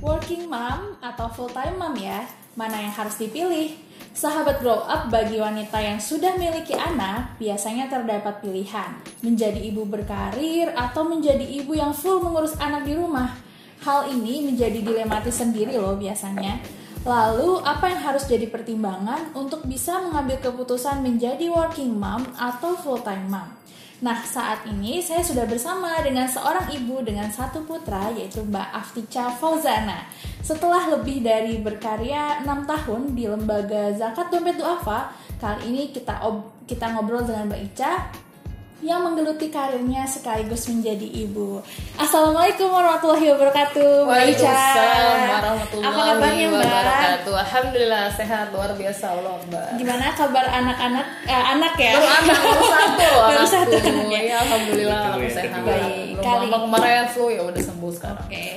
Working mom atau full time mom ya, mana yang harus dipilih? Sahabat grow up bagi wanita yang sudah memiliki anak, biasanya terdapat pilihan menjadi ibu berkarir atau menjadi ibu yang full mengurus anak di rumah. Hal ini menjadi dilematis sendiri loh biasanya. Lalu, apa yang harus jadi pertimbangan untuk bisa mengambil keputusan menjadi working mom atau full time mom? Nah, saat ini saya sudah bersama dengan seorang ibu dengan satu putra yaitu Mbak Aftica Fauzana. Setelah lebih dari berkarya 6 tahun di lembaga Zakat Dompet Duafa, kali ini kita ob kita ngobrol dengan Mbak Ica yang menggeluti karirnya sekaligus menjadi ibu. Assalamualaikum warahmatullahi wabarakatuh. Waalaikumsalam warahmatullahi Apa kabarnya, Mbak? wabarakatuh. Alhamdulillah sehat luar biasa Allah Mbak. Gimana kabar anak-anak eh, anak ya? Baru anak baru satu Baru satu anaknya. Ya alhamdulillah aku sehat. Baik, kali- kemarin flu ya udah sembuh sekarang. Oke.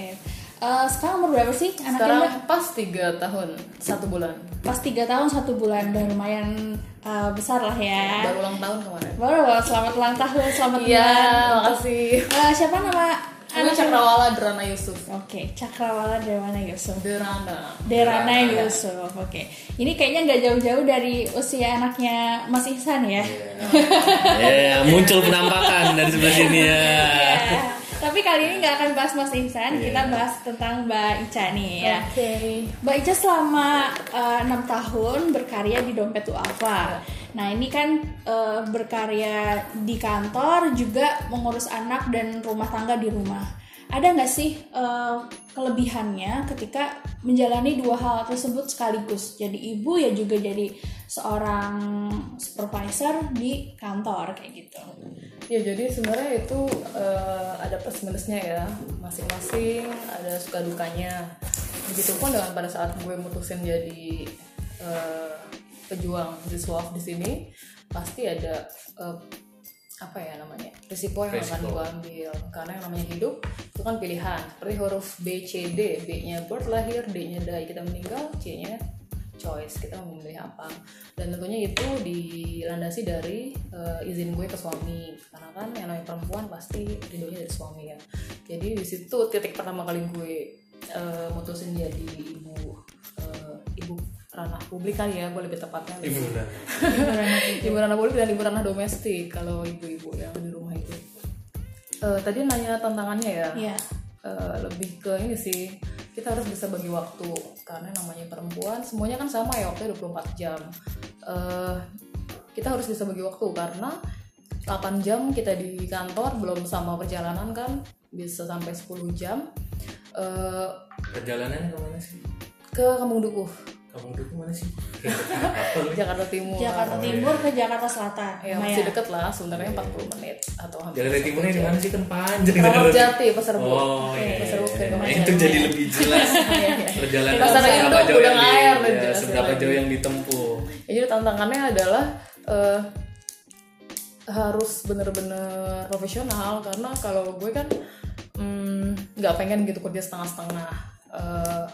Eh, sekarang umur berapa sih anaknya Sekarang Mbak? pas tiga tahun satu bulan. Pas 3 tahun satu bulan udah lumayan eh, besar lah ya. Baru ulang tahun kemarin. Baru selamat ulang tahun, selamat Iya, makasih. Eh, siapa nama Ini anak Cakrawala Derana Yusuf. Oke, Cakrawala Dewana Yusuf. Derana. Derana Yusuf. Oke. Ini kayaknya nggak jauh-jauh dari usia anaknya Mas Ihsan ya. Ya, muncul penampakan dari sebelah sini ya. Ya. Tapi kali ini nggak akan bahas Mas Ihsan, kita bahas tentang Mbak Ica nih ya. Oke. Mbak Ica selama eh, enam tahun berkarya di Dompet Duafa. Nah ini kan eh, berkarya di kantor juga mengurus anak dan rumah tangga di rumah. Ada nggak sih eh, kelebihannya ketika menjalani dua hal tersebut sekaligus? Jadi ibu ya juga jadi seorang supervisor di kantor kayak gitu. Ya jadi sebenarnya itu eh, ada plus minusnya ya masing-masing ada suka dukanya. Begitupun dengan pada saat gue mutusin jadi eh, pejuang di di sini pasti ada eh, apa ya namanya risiko yang akan Risiko. gue ambil. Karena yang namanya hidup itu kan pilihan. Seperti huruf B C D B nya birth lahir D nya die kita meninggal C nya choice kita mau memilih apa. Dan tentunya itu dilandasi dari eh, izin gue ke suami. Karena kan yang namanya perempuan pasti ridhonya dari suami ya. Jadi di situ titik pertama kali gue eh, mutusin jadi ibu eh, ibu ranah publik kali ya gue lebih tepatnya. Ibu benar. ibu ranah publik dan ibu ranah domestik kalau ibu-ibu yang Eh, tadi nanya tantangannya ya. Iya. Eh, lebih ke ini sih kita harus bisa bagi waktu. Karena namanya perempuan semuanya kan sama ya waktunya 24 jam. Eh, kita harus bisa bagi waktu karena 8 jam kita di kantor belum sama perjalanan kan bisa sampai 10 jam. Eh, Perjalanannya ke mana sih? ke Kampung Dukuh Kamu dulu mana sih? Jakarta Timur Jakarta Timur ke Jakarta Selatan. ya Lumayan. masih deket lah sebenarnya 40 menit atau hampir Jalan satu timurnya di mana sih kan panjang. Keramat Jati Pasar Rebo Oh iya. Pasar Rebo ke Nah, Keramat itu jadi lebih jelas perjalanan Pasar seberapa jauh yang Air, ya, jelas seberapa jauh yang ditempuh. Ya, jadi tantangannya adalah eh, harus bener-bener profesional karena kalau gue kan mm, nggak pengen gitu kerja setengah-setengah. Eh,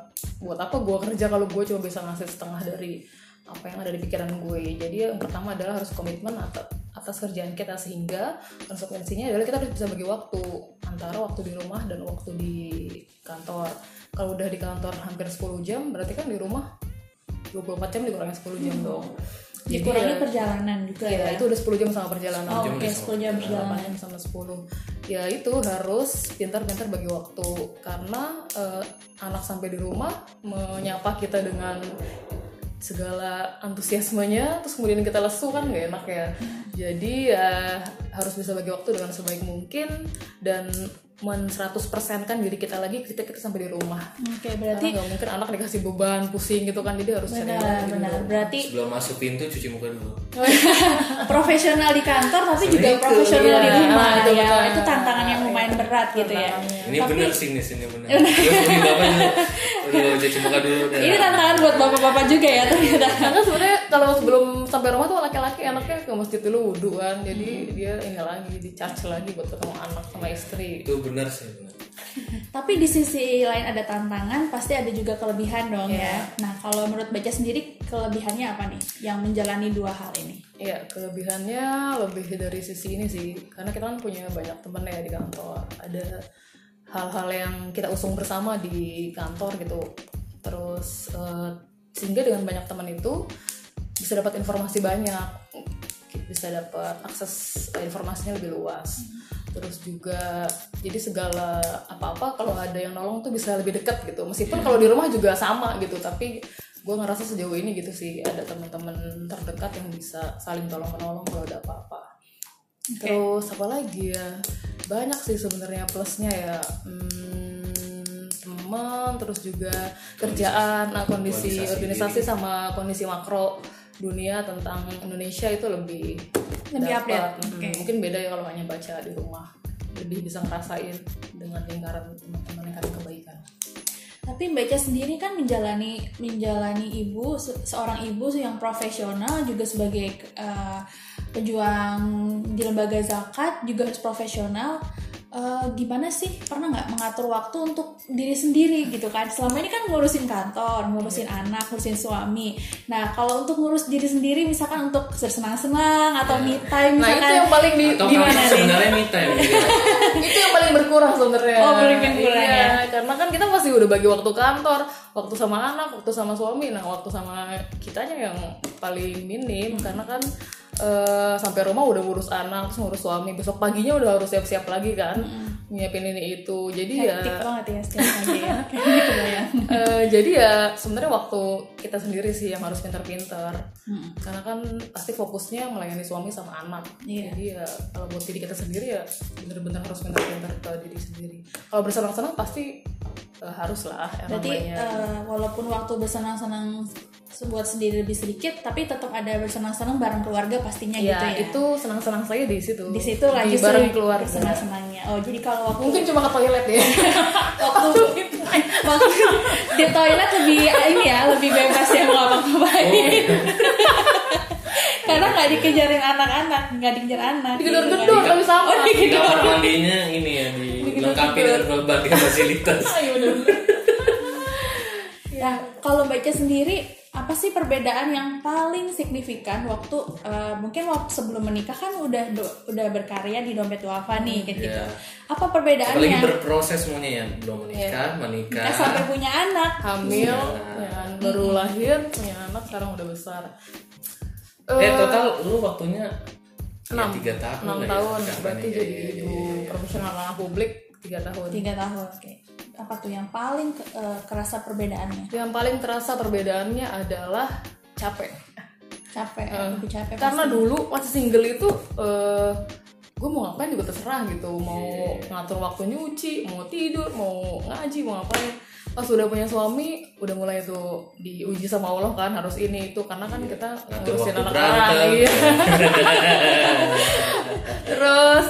buat apa gue kerja kalau gue cuma bisa ngasih setengah dari apa yang ada di pikiran gue. Jadi yang pertama adalah harus komitmen atas, atas kerjaan kita sehingga konsekuensinya adalah kita harus bisa bagi waktu antara waktu di rumah dan waktu di kantor. Kalau udah di kantor hampir 10 jam berarti kan di rumah 24 jam dikurangi 10 jam dong. Dikurangi ya- perjalanan juga Iya, ya. itu udah 10 jam sama perjalanan. Oh, oke, udah 10 jam perjalanan. 8 jam sama 10. Ya itu harus pintar-pintar bagi waktu karena eh, anak sampai di rumah menyapa kita dengan segala antusiasmenya terus kemudian kita lesu kan nggak enak ya jadi ya harus bisa bagi waktu dengan sebaik mungkin dan men 100% kan diri kita lagi ketika kita sampai di rumah Oke, berarti berarti nggak mungkin anak dikasih beban pusing gitu kan jadi harus benar benar. dulu. Berarti Sebelum masuk pintu cuci muka dulu. profesional di kantor tapi juga itu, profesional di iya. rumah Nah, itu ya. Itu tantangan yang lumayan berat gitu ya. Ini Tapi benar sih nih, ini benar. Gue pergi bapak dulu. Udah cuci muka dulu. ini tantangan buat bapak-bapak juga ya ternyata. Karena sebenarnya kalau sebelum sampai rumah tuh laki-laki anaknya ke masjid dulu wudhu kan, jadi dia ini lagi di charge lagi buat ketemu anak sama istri. Itu benar sih. Benar. Tapi di sisi lain ada tantangan, pasti ada juga kelebihan dong Iya. ya. Nah, kalau menurut Baca sendiri kelebihannya apa nih yang menjalani dua hal ini? Iya kelebihannya lebih dari sisi ini sih, karena kita kan punya banyak temen ya di kantor. Ada hal-hal yang kita usung bersama di kantor gitu terus eh, sehingga dengan banyak teman itu bisa dapat informasi banyak bisa dapat akses eh, informasinya lebih luas. Terus juga jadi segala apa-apa kalau ada yang nolong tuh bisa lebih dekat gitu. Meskipun kalau di rumah juga sama gitu tapi gue ngerasa sejauh ini gitu sih ada teman-teman terdekat yang bisa saling tolong menolong kalau ada apa-apa. Terus apa lagi ya? Banyak sih sebenarnya plusnya ya. Hmm, teman terus juga kerjaan nah kondisi Organisasi organisasi sama kondisi makro dunia tentang Indonesia itu lebih Lebih dapat. update, Hmm, oke. mungkin beda ya kalau hanya baca di rumah lebih bisa ngerasain dengan lingkaran teman-teman lingkaran kebaikan Tapi Mbak Ica sendiri kan menjalani menjalani ibu se- seorang ibu yang profesional juga sebagai eh, pejuang di lembaga zakat juga harus profesional. Eh, gimana sih pernah nggak mengatur waktu untuk diri sendiri gitu kan? Selama ini kan ngurusin kantor, ngurusin anak, ngurusin suami. Nah kalau untuk ngurus diri sendiri, misalkan untuk bersenang-senang atau me time, nah misalkan itu yang paling di, Atau gimana nih sebenarnya me time gitu. itu yang paling berkurang sebenarnya. Oh, paling berkurang iya, ya. karena kan kita pasti udah bagi waktu kantor, waktu sama anak, waktu sama suami, nah waktu sama kitanya yang paling minim karena kan eh, sampai rumah udah ngurus anak, terus ngurus suami, besok paginya udah harus siap-siap lagi kan, nyiapin ini itu. Jadi ya hektik banget ya setiap pagi ya. Kebayang. eh, jadi ya sebenarnya waktu kita sendiri sih yang harus pintar-pintar karena kan pasti fokusnya melayani suami sama anak Iya. jadi ya kalau buat diri kita sendiri ya bener-bener harus pintar-pintar ke diri sendiri kalau bersenang-senang pasti eh, harus lah yang Berarti namanya eh, walaupun waktu bersenang-senang buat sendiri lebih sedikit, tapi tetap ada bersenang-senang bareng keluarga pastinya ya, gitu ya. itu senang-senang saya di situ. Di situ lah di bareng keluarga. bersenang-senangnya. Oh jadi kalau waktu mungkin cuma ke toilet ya. Waktu waktu di toilet lebih ini ya lebih bebas ya mau ngapain karena nggak dikejarin anak-anak nggak dikejar anak. Digedor-gedor tapi sama. Oh Di digedor kamar mandinya ini ya dilengkapi dengan berbagai fasilitas. Ayo, bener. Nah, kalau baca sendiri, apa sih perbedaan yang paling signifikan waktu eh, mungkin waktu sebelum menikah kan udah do- udah berkarya di dompet wafa nih kayak gitu. iya. Apa perbedaannya? Apalagi berproses semuanya ya, belum menikah, menikah. Kita sampai punya anak. hamil Iya. ya kan, baru lahir punya anak sekarang udah besar Eh total lu waktunya enam ya, tiga tahun enam ya, tahun persiapannya. berarti Iya, jadi iya, iya, ibu iya. profesional ranah publik tiga tahun Tiga tahun, oke. Apa tuh yang paling ke- eh, kerasa perbedaannya? yang paling terasa perbedaannya adalah capek Capek, lebih capek. karena dulu masih single itu eh gue mau ngapain juga terserah gitu mau Iya. ngatur waktu nyuci mau tidur mau ngaji mau ngapain pas udah punya suami udah mulai tuh diuji sama Allah kan harus ini itu karena kan kita Ngatur ngurusin waktu anak berantem. orang iya. terus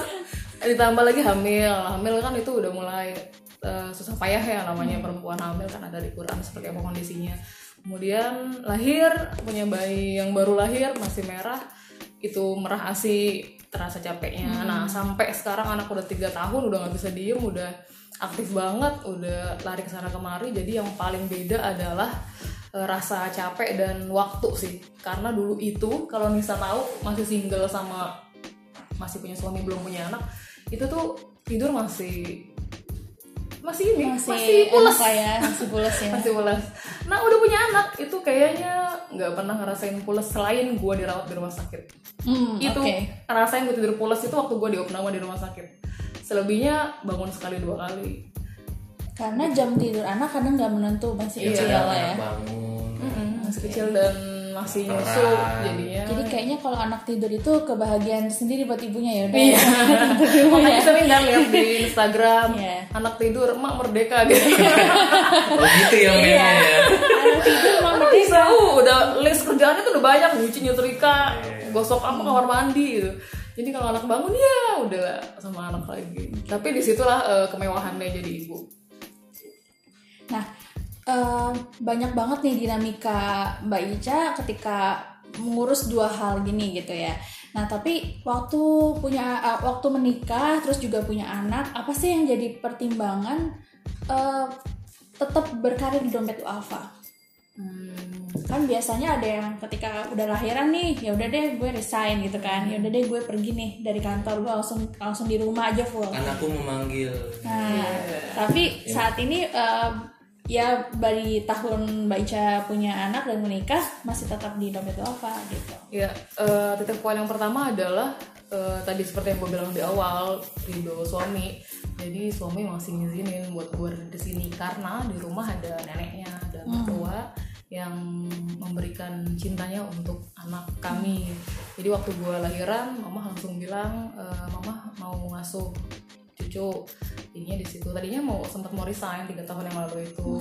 ditambah lagi hamil. Hamil kan itu udah mulai eh, susah payah ya namanya perempuan hamil kan ada di Quran seperti apa kondisinya. Kemudian lahir punya bayi yang baru lahir masih merah itu merah asi terasa capeknya. Nah sampai sekarang anak udah tiga tahun udah nggak bisa diem udah aktif banget udah lari ke sana kemari. Jadi yang paling beda adalah eh, rasa capek dan waktu sih. Karena dulu itu kalau Nisa tahu masih single sama masih punya suami belum punya anak itu tuh tidur masih masih ini masih, masih, pulas ya, masih pulas ya. masih pulas nah udah punya anak itu kayaknya nggak pernah ngerasain pulas selain gua dirawat di rumah sakit Hmm, itu oke. ngerasain gue tidur pulas itu waktu gua diopname di rumah sakit selebihnya bangun sekali dua kali Karena jam tidur anak kadang nggak menentu masih Iya, kecil lah ya. bangun. masih kecil dan masih nyusu jadinya Jadi kayaknya kalau anak tidur itu kebahagiaan sendiri buat ibunya ya udah. Iya. Makanya sering kan lihat di Instagram Iya. anak tidur emak merdeka gitu. Oh gitu ya mainnya ya. anak tidur Karena bisa, uh, udah list kerjaannya tuh udah banyak nyuci nyetrika, gosok apa kamar mandi gitu. Jadi kalau anak bangun ya udah sama anak lagi. Tapi di situlah eh, kemewahannya jadi ibu. Nah, banyak banget nih dinamika Mbak Ica ketika mengurus dua hal gini gitu ya. Nah, tapi waktu punya eh, waktu menikah terus juga punya anak, apa sih yang jadi pertimbangan eh, tetap berkarir di dompet Alfa? Hmm, kan biasanya ada yang ketika udah lahiran nih ya udah deh gue resign gitu kan. Ya udah deh gue pergi nih dari kantor gue langsung langsung di rumah aja full. Anakku memanggil. Nah tapi saat ini eh, ya dari tahun Mbak Ica punya anak dan menikah masih tetap di dompet Lova gitu Ya, eh, titik poin yang pertama adalah eh, tadi seperti yang gue bilang di awal ridho suami. Jadi suami masih ngizinin buat gue di sini karena di rumah ada neneknya, ada mertua yang memberikan cintanya untuk anak kami. Jadi waktu gue lahiran, mama langsung bilang, eh, mama mau ngasuh cucu. Jadinya di situ. Tadinya mau sempat mau resign tiga tahun yang lalu itu.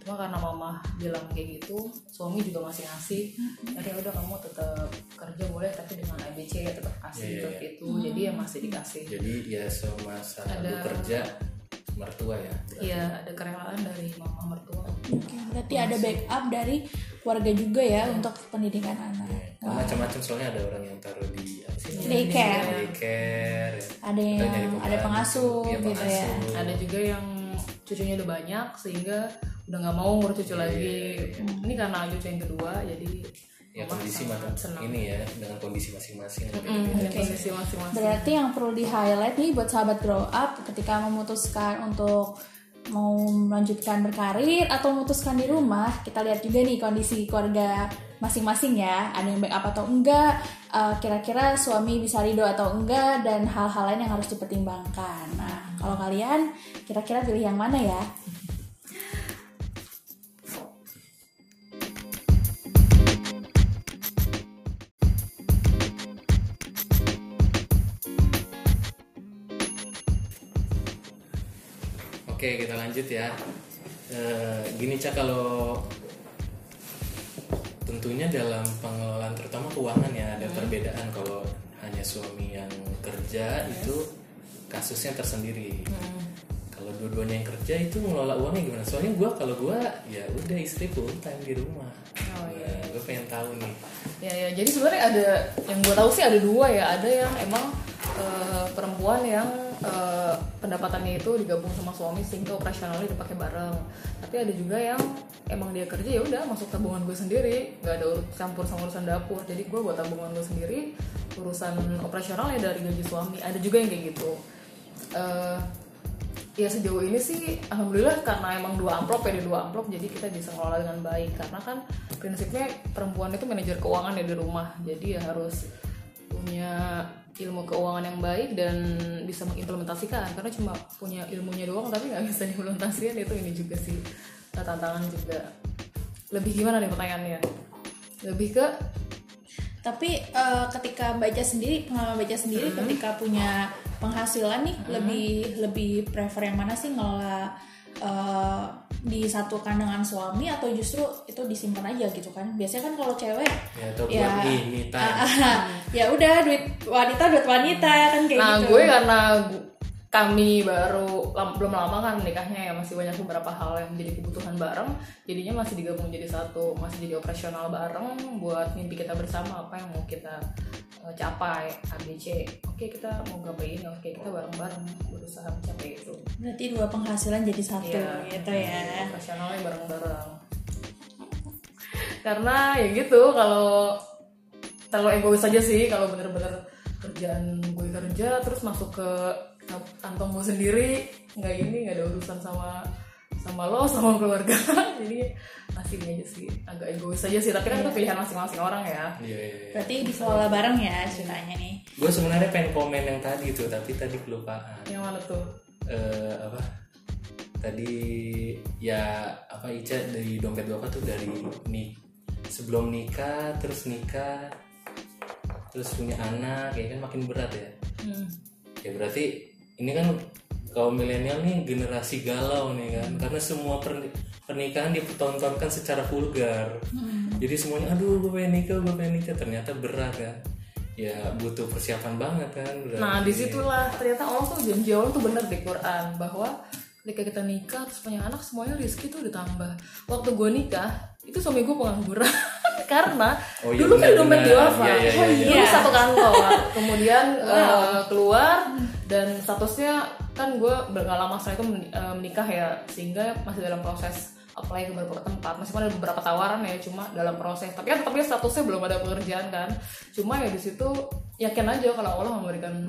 Cuma karena mama bilang kayak gitu suami juga masih ngasih. Jadi udah kamu tetap kerja boleh tapi dengan ABC ya tetap kasih Iya, iya, tetap iya. itu jadi ya masih dikasih. Jadi ya semasa Ada- kerja mertua ya iya ada kerelaan dari mama mertua. Oke, berarti ada backup dari keluarga juga ya untuk pendidikan anak. Kan macam-macam soalnya ada orang yang taruh di apa sih daycare. Daycare ya. ada yang ada pengasuh Iya, gitu ya. pengasuh. ada juga yang cucunya udah banyak sehingga udah nggak mau ngurus cucu lagi. ini karena cucu yang kedua jadi ya kondisi senang. ini ya dengan kondisi masing-masing Mm, dengan kondisi masing-masing. Berarti yang perlu di highlight nih buat sahabat grow up ketika memutuskan untuk mau melanjutkan berkarir atau memutuskan di rumah, kita lihat juga nih kondisi keluarga masing-masing ya, ada yang backup atau enggak, eh, kira-kira suami bisa ridho atau enggak, dan hal-hal lain yang harus dipertimbangkan. Nah, kalau kalian kira-kira pilih yang mana ya? Oke kita lanjut ya. Eh, gini cak kalau tentunya dalam pengelolaan terutama keuangan ya ada perbedaan kalau hanya suami yang kerja itu kasusnya tersendiri. Kalau dua-duanya yang kerja itu ngelola uangnya gimana? Soalnya gua kalau gua ya udah istri full time di rumah. Oh, Nah, gue pengen tahu nih. Ya ya, jadi sebenarnya ada yang gue tahu sih ada dua ya. Ada yang emang eh, perempuan yang eh, pendapatannya itu digabung sama suami sehingga operasionalnya dipakai bareng. Tapi ada juga yang emang dia kerja ya udah masuk tabungan gue sendiri, nggak ada urut campur sama urusan dapur. Jadi gue buat tabungan gue sendiri, urusan operasionalnya dari gaji suami. Ada juga yang kayak gitu. Eh, ya sejauh ini sih alhamdulillah karena emang dua amplop ya di dua amplop jadi kita bisa ngelola dengan baik karena kan prinsipnya perempuan itu manajer keuangan ya di rumah jadi ya harus punya ilmu keuangan yang baik dan bisa mengimplementasikan. Karena cuma punya ilmunya doang tapi nggak bisa diimplementasikan itu ini juga sih eh, tantangan juga. Lebih gimana nih pertanyaannya? Lebih ke Tapi eh, ketika baca sendiri, pengalaman baca sendiri ketika punya penghasilan nih lebih lebih prefer yang mana sih ngelola eh, disatukan dengan suami atau justru itu disimpan aja gitu kan? Biasanya kan kalau cewek Ya atau buat Ya. ya udah duit wanita duit wanita kan kayak nah gitu. gue karena kami baru lam- belum lama kan menikahnya ya masih banyak beberapa hal yang menjadi kebutuhan bareng jadinya masih digabung jadi satu masih jadi operasional bareng buat mimpi kita bersama apa yang mau kita eh, capai ABC oke kita mau ini oke kita bareng-bareng berusaha mencapai itu Berarti dua penghasilan jadi satu Iya. gitu ya. operasionalnya bareng-bareng karena ya gitu kalau terlalu egois aja sih kalau bener-bener kerjaan gue kerja terus masuk ke kantong gue sendiri nggak ini nggak ada urusan sama sama lo sama keluarga jadi masih aja sih agak egois aja sih tapi kan itu pilihan masing-masing orang ya Iya iya. iya. Berarti dikelola bareng ya ceritanya nih. Gue sebenarnya pengen komen yang tadi tuh tapi tadi kelupaan. yang mana tuh eh apa tadi ya apa Ica dari dompet bapak tuh dari nih sebelum nikah terus nikah terus punya anak ya kan makin berat ya hmm. ya berarti ini kan kaum milenial nih generasi galau nih kan. Karena semua perni- pernikahan dipertontonkan secara vulgar. Jadi semuanya aduh gue pengen nikah gue pengen nikah. Ternyata berat kan. Ya butuh persiapan banget kan. Berarti. Nah di situlah ternyata Allah tuh janji Allah tuh bener di Quran bahwa ketika kita nikah terus punya anak semuanya rezeki tuh ditambah. Waktu gue nikah itu suami gue pengangguran. Karena Oh, iya, dulu kan dompet benar. di Wafa, Iya, iya, iya, dulu satu kantor, kemudian eh, keluar dan statusnya kan gue nggak lama setelah itu eh, menikah ya sehingga masih dalam proses apply ke beberapa tempat. Meskipun ada beberapa tawaran ya cuma dalam proses. Tapi kan dia statusnya belum ada pekerjaan kan. Cuma ya di situ yakin aja kalau Allah memberikan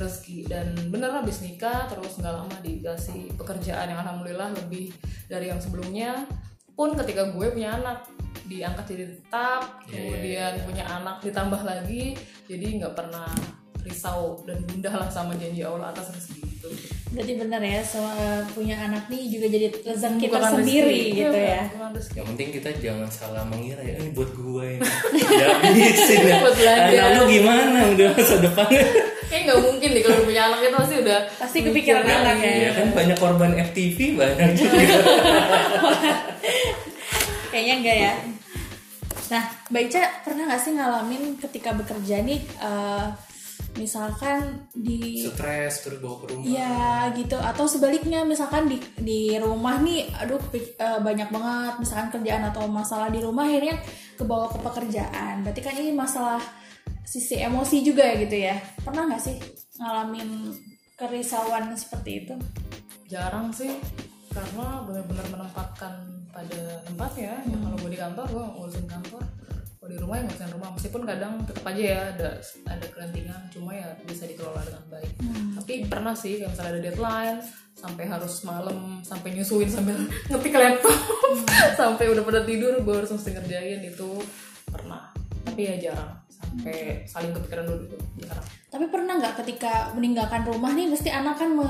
rezeki. Dan bener habis nikah terus nggak lama dikasih pekerjaan yang alhamdulillah lebih dari yang sebelumnya. Pun ketika gue punya anak diangkat jadi tetap kemudian punya anak ditambah lagi jadi nggak pernah risau dan gundah lah sama janji Allah atas rezeki itu Berarti benar ya, so, eh, punya anak nih juga jadi rezeki kita Bukan sendiri rezeki. gitu Iya, ya. bukan rezeki. Yang penting kita jangan salah mengira ya ini buat gue ini. ya habisin ya. Anak lu gimana udah masa depannya? Kayaknya nggak mungkin deh kalau punya anak itu pasti udah Pasti kepikiran mikir anak lagi. ya. Ya kan banyak korban FTV banyak juga. Kayaknya enggak ya. Nah, Mbak Ica pernah nggak sih ngalamin ketika bekerja nih, eh, misalkan di Stres terus bawa ke rumah. Iya gitu. Atau sebaliknya misalkan di di rumah nih aduh eh, banyak banget misalkan kerjaan atau masalah di rumah akhirnya kebawa ke pekerjaan. Berarti kan ini masalah sisi emosi juga ya gitu ya. Pernah nggak sih ngalamin kerisauan seperti itu? Jarang sih karena benar-benar menempatkan pada tempatnya ya. Kalau gue di kantor gue ngurusin kantor kalau di rumah ya ngurusin rumah. Meskipun kadang tetap aja ya ada ada kerentingan cuma ya bisa dikelola dengan baik. Tapi pernah sih kayak misalnya ada deadline sampai harus malam sampai nyusuin sambil ngetik laptop sampai udah pada tidur gue harus mesti ngerjain itu. Pernah. Tapi ya jarang sampai saling kepikiran dulu tuh jarang tapi pernah nggak ketika meninggalkan rumah nih mesti anak kan me-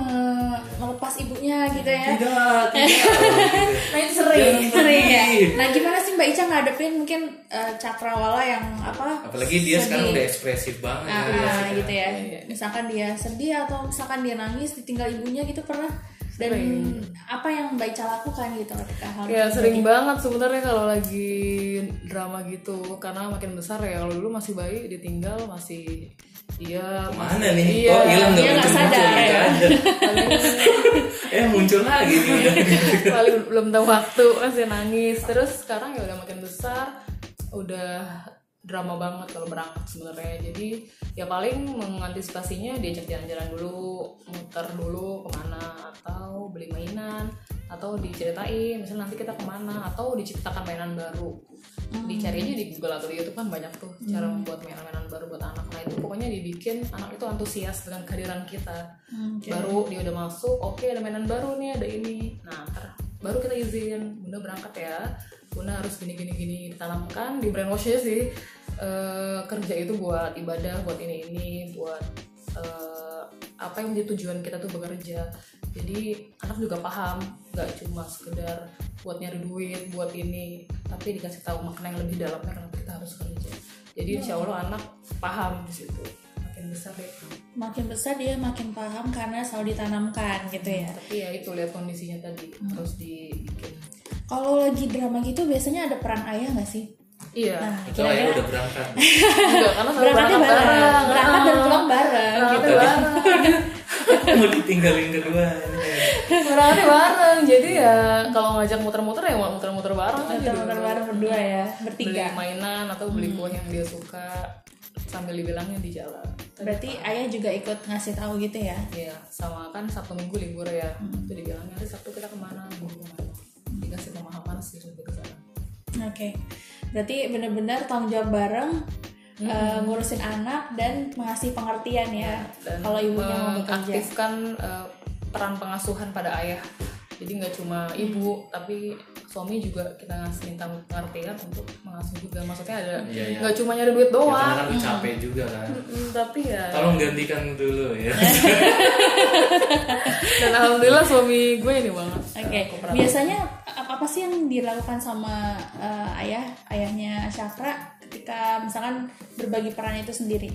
melepas ibunya gitu ya Tidak, tidak. nah itu sering sering ya nah gimana sih mbak Ica ngadepin mungkin eh, cakrawala yang apa Apalagi dia sekarang sedih. udah ekspresif banget. Ah, ya, ah, sekarang. gitu ya. Misalkan dia sedih atau misalkan dia nangis ditinggal ibunya gitu pernah. Dan apa yang Mbak Ica lakukan gitu ketika hal Ya sering terjadi? banget sebenarnya kalau lagi drama gitu karena makin besar ya kalau dulu masih bayi ditinggal masih iya Ke mana masih- nih? Iya. Kok hilang nggak Dia nggak sadar gitu ya. eh muncul lagi nih udah. paling belum tahu waktu masih nangis terus sekarang ya udah makin besar udah drama banget kalau berangkat sebenarnya. Jadi ya paling mengantisipasinya diajak jalan-jalan dulu muter dulu ke mana atau beli mainan atau diceritain misalnya nanti kita ke mana atau diciptakan mainan baru. Dicari aja di Google atau di YouTube kan banyak tuh cara membuat mainan-mainan baru buat anak. Nah itu pokoknya dibikin anak itu antusias dengan kehadiran kita. Baru dia udah masuk oke ada mainan baru nih ada ini. Nah ntar baru kita izin bunda berangkat ya bunda harus gini gini gini ditanamkan di brainwash aja sih. Eh, kerja itu buat ibadah buat ini ini buat eh, apa yang menjadi tujuan kita tuh bekerja. Jadi anak juga paham nggak cuma sekedar buat nyari duit buat ini tapi dikasih tahu makna yang lebih dalamnya kenapa kita harus kerja. Jadi insya Allah anak paham di situ. Makin besar ya makin besar dia makin paham karena selalu ditanamkan gitu ya. tapi ya itu lihat kondisinya tadi. Harus dibikin Kalau lagi drama gitu biasanya ada peran ayah nggak sih? iya Nah, Itu ayah udah berangkat. enggak karena berangkatnya berangkat bareng, berangkat dan pulang bareng. berangkatnya bareng Mau ditinggalin kedua. berangkatnya bareng jadi ya kalau ngajak muter-muter ya mau muter-muter bareng Muter-muter bareng berdua ya, beli bertiga. mainan atau beli kue yang dia suka sambil dibilangnya di jalan Berarti ayah juga ikut ngasih tahu gitu ya? Iya, sama kan Sabtu Minggu libur ya. Itu dibilangnya hari Sabtu kita ke mana, Minggu ke mana. Dikasih pemahaman sih lebih ke sana. Oke, berarti benar-benar tanggung jawab bareng eh, ngurusin anak dan mengasih pengertian ya. Dan Kalau ibunya mau bekerja. mengaktifkan eh, peran pengasuhan pada ayah. Jadi nggak cuma ibu, tapi suami juga kita ngasih minta pengertian untuk mengasuh juga. Maksudnya ada Iya, iya. nggak cuma nyari duit Ya, doang. karena kan lu capek juga kan. Mm, tapi ya Tolong gantikan dulu ya. dan alhamdulillah suami gue ini banget. Oke, biasanya apa, sih yang dilakukan sama eh, ayah, ayahnya Syafra ketika misalkan berbagi peran itu sendiri?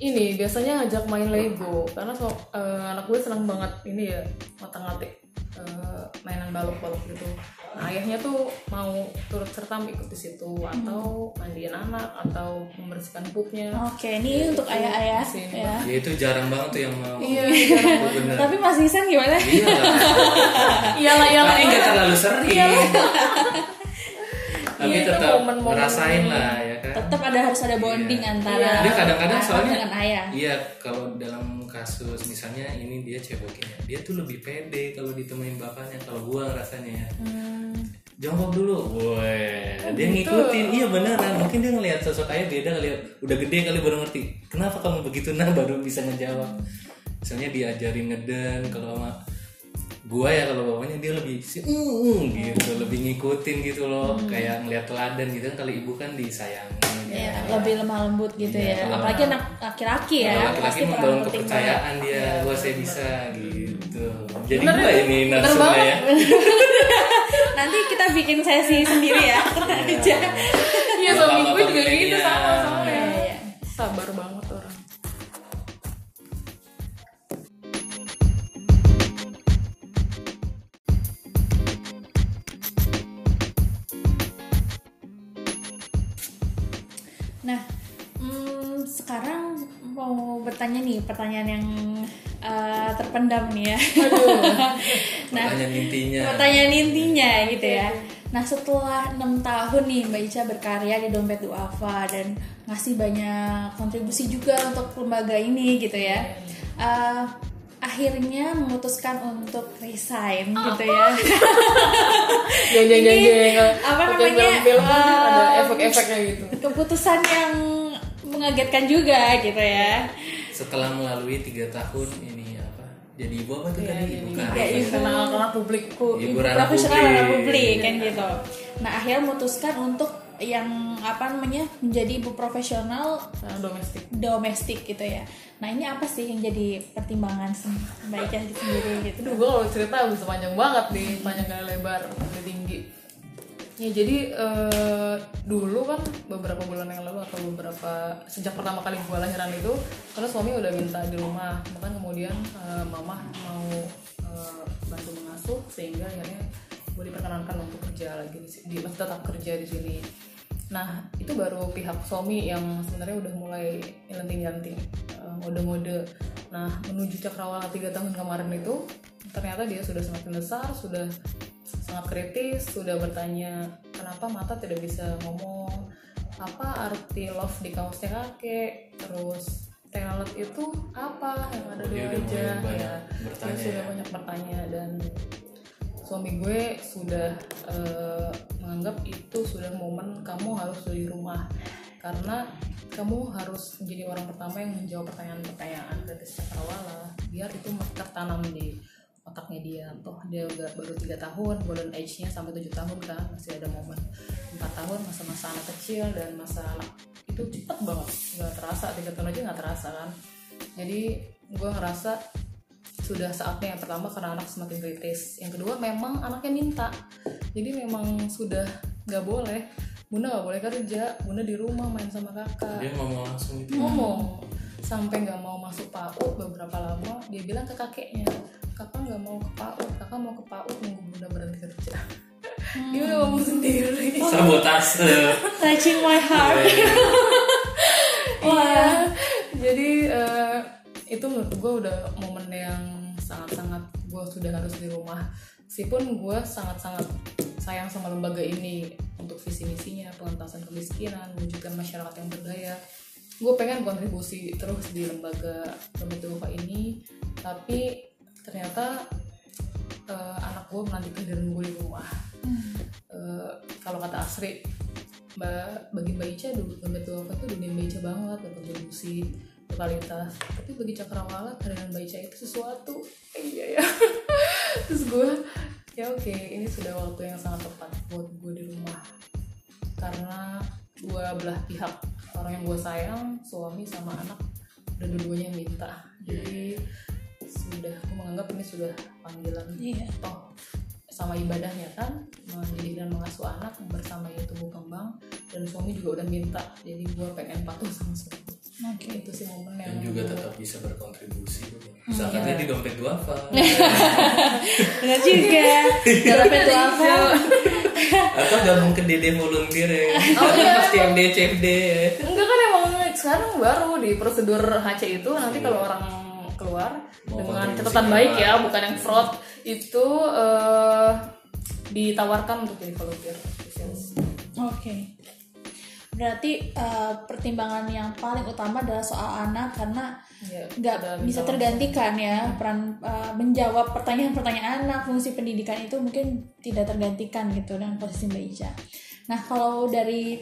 ini biasanya ngajak main Lego karena so, eh, anak gue senang banget ini ya ngotak-ngatik eh, mainan balok-balok gitu. Nah, ayahnya tuh mau turut serta ikut di situ atau mandiin anak atau membersihkan pupnya. Oke, ini untuk ayah-ayah Sini, ya. ya itu jarang banget tuh yang mau. Iya, bener. Tapi Mas Ihsan gimana? Iya lah. iyalah iyalah. Tapi nggak terlalu sering. tapi Iya, tetap momen-momen ngerasain ini. lah ya kan? Tetap ada harus ada bonding Iya. antara dia kadang-kadang soalnya dengan ayah. iya kalau dalam kasus misalnya ini dia cebokinnya dia tuh lebih pede kalau ditemenin bapaknya kalau gua rasanya ya. Hmm. jongkok dulu. Woi dia ngikutin. Iya beneran. Mungkin dia ngelihat sosok ayah beda kali ya. udah gede kali baru ngerti kenapa kamu begitu? Nah baru bisa ngejawab. Misalnya diajarin ngeden kalau sama gua ya kalau bapaknya dia lebih si "Mm, mm," gitu lebih ngikutin gitu loh kayak ngeliat teladan gitu kan kalau ibu kan disayangin gitu. Ya, lebih lemah lembut gitu Iya, ya. kalau- Apalagi anak laki-laki ya, laki-laki pasti membangun kepercayaan dia Iya, gua saya bisa gitu jadi Bener gua itu, ini banget. ya banget. Nanti kita bikin sesi sendiri ya. aja. Iya suami gue juga gitu sama sama Iya, ya. iya. Sabar banget nih pertanyaan yang eh, terpendam nih ya. nah, pertanyaan intinya pertanyaan intinya gitu ya. Nah setelah enam tahun nih Mbak Ica berkarya di Dompet Duafa dan ngasih banyak kontribusi juga untuk lembaga ini gitu ya. Eh, akhirnya memutuskan untuk resign gitu ya. Jeng jeng jeng jeng. apa namanya, Film-film kan ada um, efek-efeknya gitu. Keputusan yang mengagetkan juga gitu ya. Setelah melalui tiga tahun ini apa jadi ibu apa tuh tadi ibu Iya, karir ibu. Kenal kenal publik. Ku- Ibu ranah profesional publik. kan gitu. Nah akhirnya memutuskan untuk yang apa namanya menjadi ibu profesional domestik. domestik gitu ya. Nah ini apa sih yang jadi pertimbangan Ica sendiri gitu? Aduh, gue kalau cerita bisa panjang banget nih, panjang kali lebar, kali tinggi. Ya jadi eh, dulu kan beberapa bulan yang lalu atau beberapa sejak pertama kali gue lahiran itu, karena suami udah minta di rumah, bahkan kemudian eh, mama mau eh, bantu mengasuh sehingga akhirnya gue diperkenankan untuk kerja lagi di, di tetap kerja di sini. Nah itu baru pihak suami yang sebenarnya udah mulai nyelenting-nyelenting, eh, ngode-ngode. Nah menuju cakrawala tiga tahun kemarin itu ternyata dia sudah semakin besar, sudah sangat kritis, sudah bertanya kenapa mata tidak bisa ngomong, apa arti love di kaosnya kakek, terus tenalet itu apa yang ada di wajah, ya. Dia sudah ya. banyak bertanya dan suami gue sudah eh, menganggap itu sudah momen kamu harus di rumah. Karena kamu harus menjadi orang pertama yang menjawab pertanyaan-pertanyaan kritis cakrawala biar itu tertanam di otaknya dia. Toh dia udah baru tiga tahun golden age-nya sampai tujuh tahun kan masih ada momen. Empat tahun masa-masa anak kecil dan masa anak itu cepet banget. Nggak terasa tiga tahun aja nggak terasa kan. Jadi gue ngerasa sudah saatnya yang pertama karena anak semakin kritis. Yang kedua memang anaknya minta. Jadi memang sudah nggak boleh. Bunda nggak boleh kerja bunda di rumah main sama kakak. Dia ngomong langsung itu ngomong. Sampai nggak mau masuk PAUD beberapa lama dia bilang ke kakeknya kakak nggak mau ke PAUD kakak mau ke PAUD nunggu bunda berhenti kerja. Dia udah ngomong sendiri. Sabotase Touching my heart. Iya. Jadi eh, itu menurut gue udah momen yang sangat-sangat gue sudah harus di rumah. Meskipun gue sangat-sangat sayang sama lembaga ini untuk visi misinya pengentasan kemiskinan, mewujudkan masyarakat yang berdaya. Gue pengen kontribusi terus di lembaga Dometufa ini, tapi ternyata eh, anak gue menanti kehadiran gue di rumah. Eh, kalau kata Asri, Mbak bagi Mbak Ica dulu Dompet Duafa itu dunia Mbak Ica banget berkontribusi berkualitas tapi bagi Cakrawala kehadiran Mbak Ica itu sesuatu. Eh, iya ya. Terus gue ya oke ini sudah waktu yang sangat tepat buat gue di rumah. Karena gue belah pihak orang yang gue sayang suami sama anak dan dua-duanya minta. Jadi sudah gue menganggap ini sudah panggilan Iya. toh sama ibadahnya kan? Mendidik dan mengasuh anak bersama ia tumbuh kembang dan suami juga udah minta. Jadi gue pengen patuh sama suami Oke. itu sih momen yang dan juga tetap bisa berkontribusi misalkan dia di dompet duafa Benar juga. Dompet Duafa. atau gabung ke DD volunteer ya Oh, iya. pasti MD CFD enggak kan emang sekarang baru di prosedur HC itu nanti kalau orang keluar Mau dengan catatan baik ya bukan yang fraud itu eh, ditawarkan untuk jadi volunteer Oke. Berarti eh, pertimbangan yang paling utama adalah soal anak karena Iya, nggak dan bisa tergantikan ya peran eh, menjawab pertanyaan-pertanyaan anak fungsi pendidikan itu mungkin tidak tergantikan gitu dengan posisi Mbak Ica. Nah kalau dari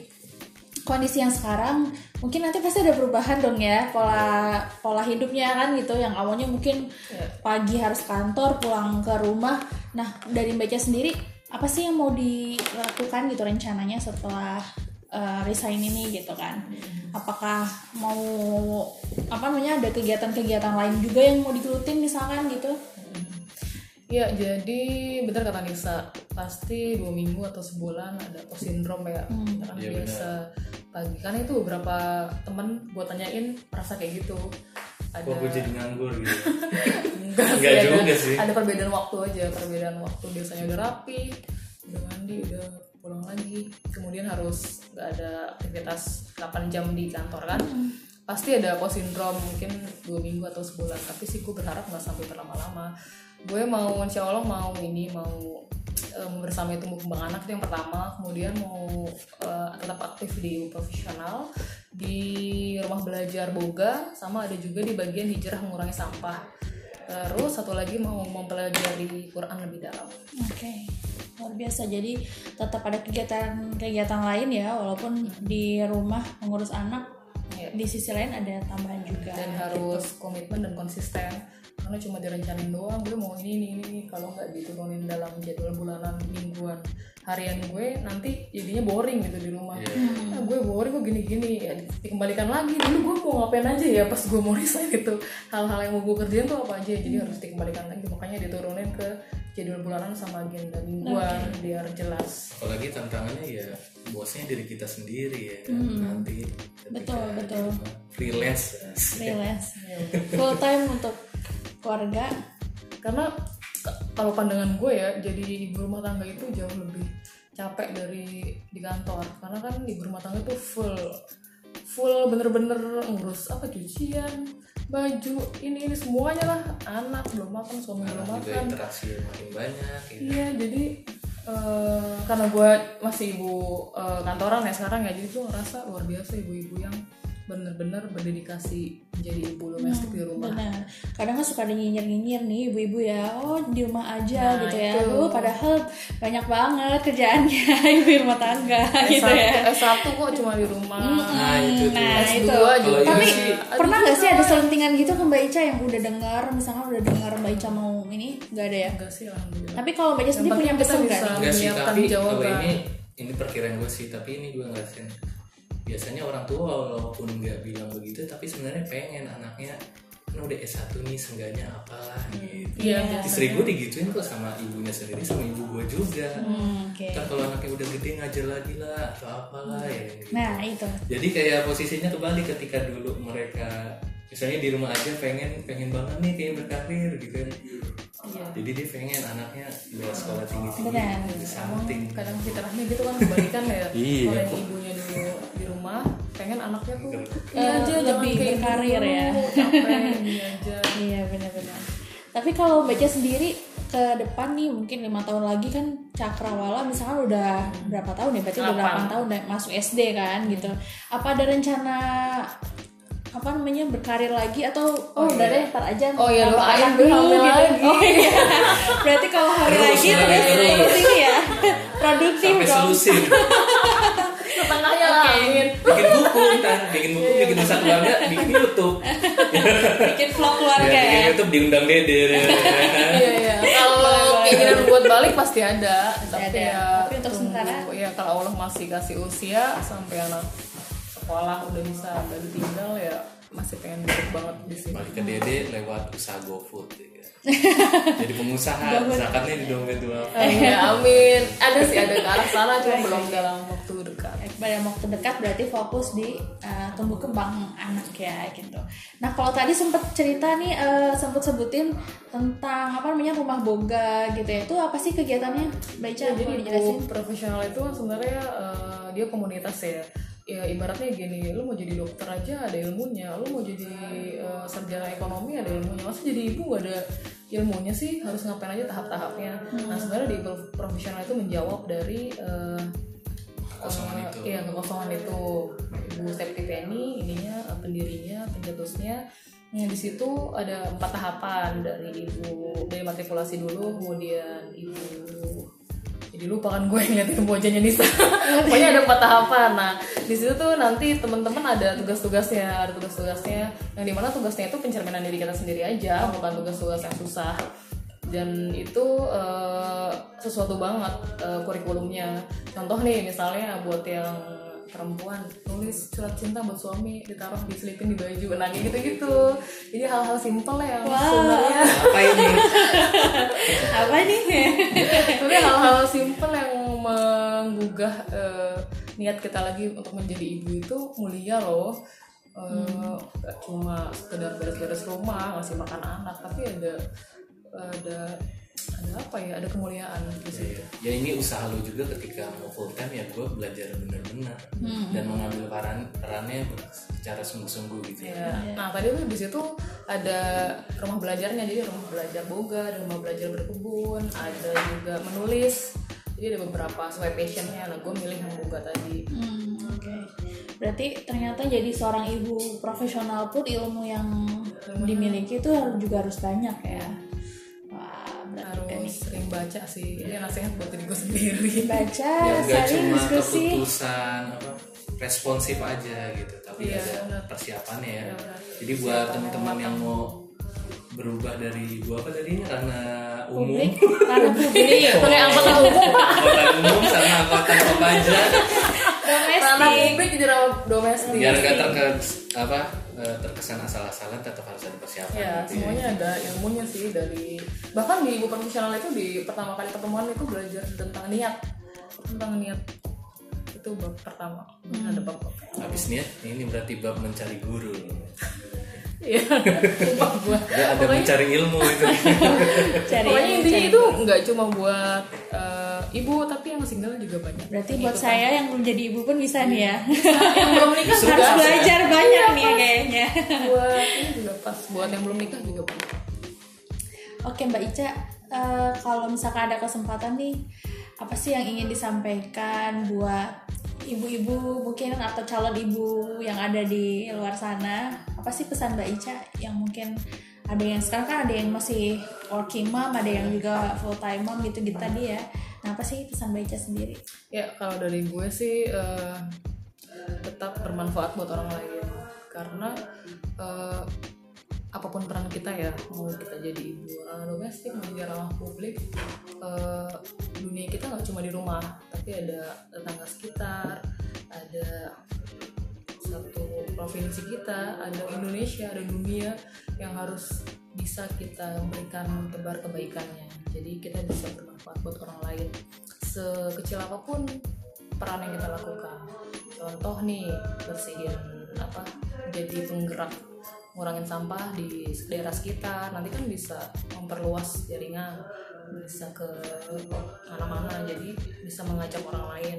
kondisi yang sekarang mungkin nanti pasti ada perubahan dong ya pola pola hidupnya kan gitu yang awalnya mungkin Iya. pagi harus kantor pulang ke rumah. Nah dari Mbak Ica sendiri apa sih yang mau dilakukan gitu rencananya setelah eh, resign ini gitu kan? Apakah mau apa namanya ada kegiatan-kegiatan lain juga yang mau digelutin misalkan gitu? Iya, jadi benar kata Nisa, pasti dua minggu atau sebulan ada post syndrome ya. Karena Iya, biasa pagi. Karena itu beberapa temen gue tanyain merasa kayak gitu. Ada Kok gue jadi nganggur gitu. enggak, Enggak sih, juga ada, sih. ada perbedaan waktu aja, perbedaan waktu biasanya udah rapi, udah mandi, udah pulang lagi. Kemudian harus nggak ada aktivitas 8 jam di kantor kan. Pasti ada post syndrome mungkin dua minggu atau sebulan. Tapi sih gue berharap nggak sampai berlama-lama. Gue mau insya Allah mau ini mau eh, membersamai tumbuh kembang anak itu yang pertama. Kemudian mau eh, tetap aktif di profesional di rumah belajar boga sama ada juga di bagian hijrah mengurangi sampah. Terus satu lagi mau mempelajari Quran lebih dalam. Oke, luar biasa. Jadi tetap ada kegiatan-kegiatan lain ya, walaupun di rumah mengurus anak, Ya. di sisi lain ada tambahan juga. Dan harus komitmen dan konsisten. Karena cuma direncanain doang, gue mau ini, ini, ini. Kalau nggak diturunin dalam jadwal bulanan, mingguan, harian gue, nanti jadinya boring gitu di rumah. Nah, gue boring kok gini-gini. Ya, dikembalikan lagi. Dulu gue mau ngapain aja ya pas gue mau resign itu. Hal-hal yang mau gue kerjain tuh apa aja. Jadi harus dikembalikan lagi. Makanya diturunin ke jadwal bulanan sama agenda mingguan biar jelas. Apalagi tantangannya ya bosnya diri kita sendiri ya kan nanti ketika Betul, betul. freelance freelance, full time untuk keluarga. karena kalau pandangan gue ya jadi ibu rumah tangga itu jauh lebih capek dari di kantor karena kan ibu rumah tangga itu full full bener-bener ngurus apa cucian baju ini ini semuanya lah anak belum makan suami belum Anak juga makan interaksi makin banyak gitu. iya jadi eh, karena gue masih ibu eh, kantoran ya sekarang ya jadi gue ngerasa luar biasa ibu-ibu yang bener-bener berdedikasi menjadi ibu domestik di rumah Benar. Kadang kan suka ada nyinyir-nyinyir nih ibu-ibu ya. Oh, di rumah aja Nah, gitu ya. itu. Aduh, padahal banyak banget kerjaannya ibu rumah tangga gitu S1, ya. S1 kok cuma di rumah Nah itu. Nah, S2 itu. juga Tapi iya sih, pernah nggak sih ada selentingan gitu ke Mbak Ica yang udah dengar, misalnya udah dengar Mbak Ica mau ini, nggak ada ya? enggak sih alhamdulillah Tapi kalau Mbak Ica sendiri punya pesan nggak nih? Enggak sih, tapi kalau ini ini perkiraan gue sih, tapi ini gue ngerasain biasanya orang tua walaupun nggak bilang begitu, tapi sebenarnya pengen anaknya kan udah S1 nih seenggaknya apalah gitu. Iya, Istri gue digituin kok sama ibunya sendiri sama ibu gue juga. Hmm, Oke. Kan kalau anaknya udah gede ngajar lagi lah atau apalah ya. gitu. Nah itu. Jadi kayak posisinya kebalik ketika dulu mereka misalnya di rumah aja pengen pengen banget nih kayak berkarir gitu kan. Jadi dia pengen anaknya udah sekolah tinggi tinggi Benar. di samping. kadang fitrahnya gitu kan kebalikan ya Iya. kalau yang ibunya dulu di rumah pengen anaknya tuh ini Eh, aja jangan lebih kayak ibu berkarir dulu, ya. capek ini aja Iya benar-benar. Tapi kalau baca sendiri ke depan nih mungkin lima tahun lagi kan cakrawala misalkan udah berapa tahun ya? Berarti udah Delapan. 8 tahun udah masuk SD kan gitu. Apa ada rencana apa namanya berkarir lagi atau oh, udah deh ntar aja Oh iya, anak gue dulu gitu. lagi. Oh iya. Berarti kalau hamil Terus, lagi hamil terus terus. ini ya produktif Sampai dong. selusin. setengahnya lah amin bikin buku ntar, bikin buku, bikin nusa keluarga, bikin YouTube. Bikin vlog Ya, keluarga bikin ya. YouTube diundang Dede. iya iya kalau keinginan buat balik pasti ada tapi ada. ya Tapi untuk sementara? ya kalau Allah masih kasih usia sampai anak sekolah udah bisa baru tinggal ya masih pengen duduk banget di sini Balik ke Dede lewat usaha GoFood. Ya. Jadi pengusaha, zakatnya di dompet dua. ya amin ada sih ada ke arah sana cuma belum dalam waktu dekat pada waktu dekat berarti fokus di uh, tumbuh kembang anak ya gitu. Nah kalau tadi sempat cerita nih uh, sempat sebutin tentang apa namanya rumah boga gitu ya. Itu apa sih kegiatannya? Baca Ya, jadi dijelasin? profesional itu kan sebenarnya eh, dia komunitas ya ya ibaratnya gini lu mau jadi dokter aja ada ilmunya lu mau jadi eh, sarjana ekonomi ada ilmunya masa jadi ibu gak ada ilmunya sih? Harus ngapain aja tahap-tahapnya. Nah sebenarnya di profesional itu menjawab dari eh, kosongan eh, itu. iya kekosongan itu. Ibu Septi Penny ininya pendirinya pencetusnya Nah, di situ ada empat tahapan dari ibu dari matrikulasi dulu, kemudian ibu jadi lupa kan gue ngeliatin wajahnya Nisa. Pokoknya ada empat tahapan. Nah, di situ tuh nanti teman-teman ada tugas-tugasnya, ada tugas-tugasnya yang di mana tugasnya itu pencerminan diri kita sendiri aja, bukan tugas-tugas yang susah. Dan itu eh, sesuatu banget eh, kurikulumnya. Contoh nih, misalnya buat yang perempuan nulis surat cinta buat suami ditaruh diselipin di baju nah kayak gitu-gitu. Jadi hal-hal simpel yang sebenarnya. Apa ini? Apa nih? sebenarnya hal-hal simpel yang menggugah eh, niat kita lagi untuk menjadi ibu itu mulia loh. Eh, nggak cuma sekedar beres-beres rumah ngasih makan anak tapi ada ada ada apa ya ada kemuliaan di situ ya ini usaha lu juga ketika mau full time ya gue belajar bener-bener dan mengambil peran perannya secara sungguh-sungguh gitu ya. Ya. Nah tadi tuh di situ ada rumah belajarnya jadi rumah belajar boga, ada rumah belajar berkebun, ada juga menulis. Jadi ada beberapa sesuai passionnya. Nah gue milih yang boga tadi. Hmm, oke. Berarti ternyata jadi seorang ibu profesional pun ilmu yang dimiliki itu juga harus banyak ya. Kan Harus sering baca sih. Ini nasihat buat diri gue sendiri. baca, ya sering cuma diskusi. keputusan apa responsif aja gitu tapi Iya, ada benar. persiapannya ya Iya, benar. jadi buat teman-teman yang mau berubah dari ibu apa tadi karena umum Publik, karena publik, Pakai angkutan umum. angkutan umum sama angkutan apa aja domestik. publik jadi domestik. biar nggak terkes apa terkesan asal-asalan tetap harus ada persiapan. Ya, gitu ya. semuanya ada ilmunya sih dari bahkan di ibu profesional itu di pertama kali pertemuan itu belajar tentang niat. Tentang niat itu bab pertama. Ada bab habis niat ini berarti bab mencari guru Iya. Nggak ada mencari ilmu itu Cari Pokoknya intinya cari- itu nggak cuma buat eh, ibu, tapi yang single juga banyak. Berarti buat saya yang belum jadi ibu pun bisa nih ya. yang belum nikah juga Harus pas. belajar banyak nih kayaknya. Buat ini juga pas. Buat yang belum nikah juga banyak. Oke Mbak Ica, eh, kalau misalkan ada kesempatan nih, apa sih yang ingin disampaikan buat ibu-ibu mungkin atau calon ibu yang ada di luar sana? Apa sih pesan Mbak Ica yang mungkin ada yang sekarang kan ada yang masih working mom, ada yang juga full time mom gitu-gitu tadi ya. Nah apa sih pesan Mbak Ica sendiri? Ya kalau dari gue sih eh, tetap bermanfaat buat orang lain karena eh, apa pun peran kita ya mau kita jadi ibu ranah domestik mau jadi ranah publik eh, dunia kita nggak cuma di rumah tapi ada tetangga sekitar ada satu provinsi kita ada Indonesia ada dunia yang harus bisa kita berikan tebar kebaikannya. Jadi kita bisa bermanfaat buat orang lain. Sekecil apa pun peran yang kita lakukan. Contoh nih bersihin apa jadi penggerak ngurangin sampah di daerah sekitar. Nanti kan bisa memperluas jaringan bisa ke mana-mana jadi bisa mengajak orang lain.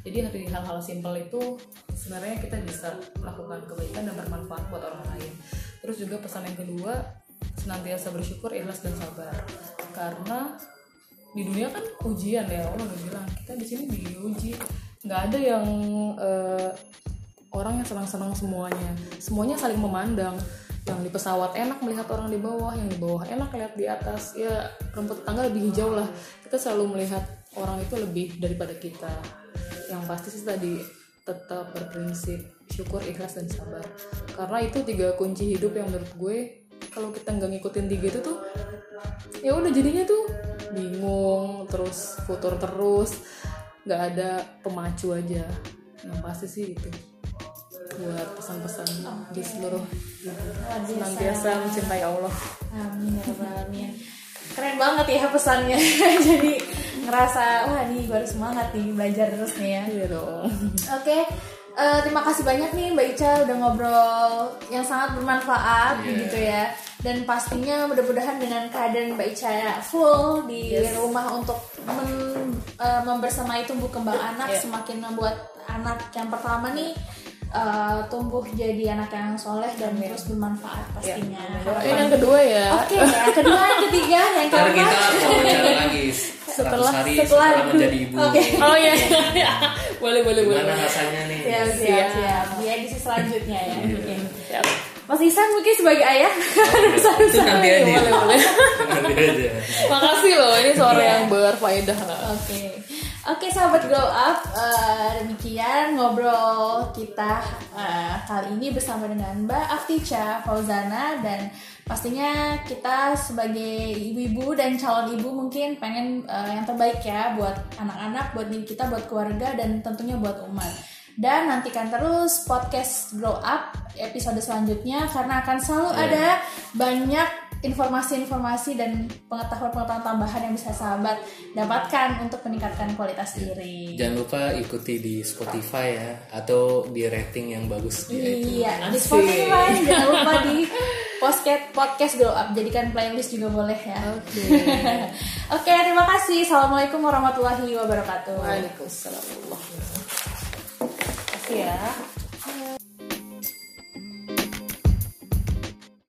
Jadi dari hal-hal simpel itu sebenarnya kita bisa melakukan kebaikan dan bermanfaat buat orang lain. Terus juga pesan yang kedua senantiasa bersyukur ikhlas dan sabar. Karena di dunia kan ujian ya Allah udah bilang kita di sini diuji. Nggak ada yang eh, orang yang senang-senang semuanya. Semuanya saling memandang. Yang di pesawat enak melihat orang di bawah yang di bawah enak lihat di atas. Ya rumput tetangga lebih hijau lah. Kita selalu melihat orang itu lebih daripada kita. Yang pasti sih tadi tetap berprinsip syukur ikhlas dan sabar. Karena itu tiga kunci hidup yang menurut gue kalau kita nggak ngikutin tiga itu tuh ya udah jadinya tuh bingung terus futur terus. Nggak ada pemacu aja. Yang pasti sih itu buat pesan-pesan di seluruh senantiasa mencintai Allah Amin ya alamin. Keren banget ya pesannya. Jadi ngerasa wah nih gue harus semangat nih belajar terus nih ya. iya dong Oke, eh, terima kasih banyak nih Mbak Ica udah ngobrol yang sangat bermanfaat Iya. gitu ya. Dan pastinya mudah-mudahan dengan keadaan Mbak Ica full di rumah untuk men- eh, membersamai tumbuh kembang anak Iya. semakin membuat anak yang pertama nih eh, tumbuh jadi anak yang soleh dan terus bermanfaat pastinya. ini yang kedua ya Oke, yang kedua, yang ketiga, yang keempat. kita lagi setelah hari setelah, setelah menjadi ibu. Oke. Oh iya, boleh boleh boleh. Gimana rasanya nih? Siap, siap, Siap. siap. Di edisi selanjutnya ya. Oke. Siap. Mas Isan mungkin sebagai ayah harus harus Itu nanti aja. Boleh boleh. Nanti aja. Makasih loh, ini Iya. yang berfaedah. Oke, oke sahabat grow up, eh, demikian ngobrol kita eh, kali ini bersama dengan Mbak Afticha Fauzana dan pastinya kita sebagai ibu-ibu dan calon ibu mungkin pengen eh, yang terbaik ya buat anak-anak, buat diri kita, buat keluarga dan tentunya buat umat. Dan nantikan terus podcast Grow Up episode selanjutnya karena akan selalu ada banyak informasi-informasi dan pengetahuan-pengetahuan tambahan yang bisa sahabat dapatkan untuk meningkatkan kualitas diri. Jangan lupa ikuti di Spotify ya atau di rating yang bagus di iTunes. Iya, di. Spotify jangan lupa di podcast podcast Grow Up jadikan playlist juga boleh ya. Oke. Oke, terima kasih. Assalamualaikum warahmatullahi wabarakatuh. Waalaikumsalam. Terima kasih ya.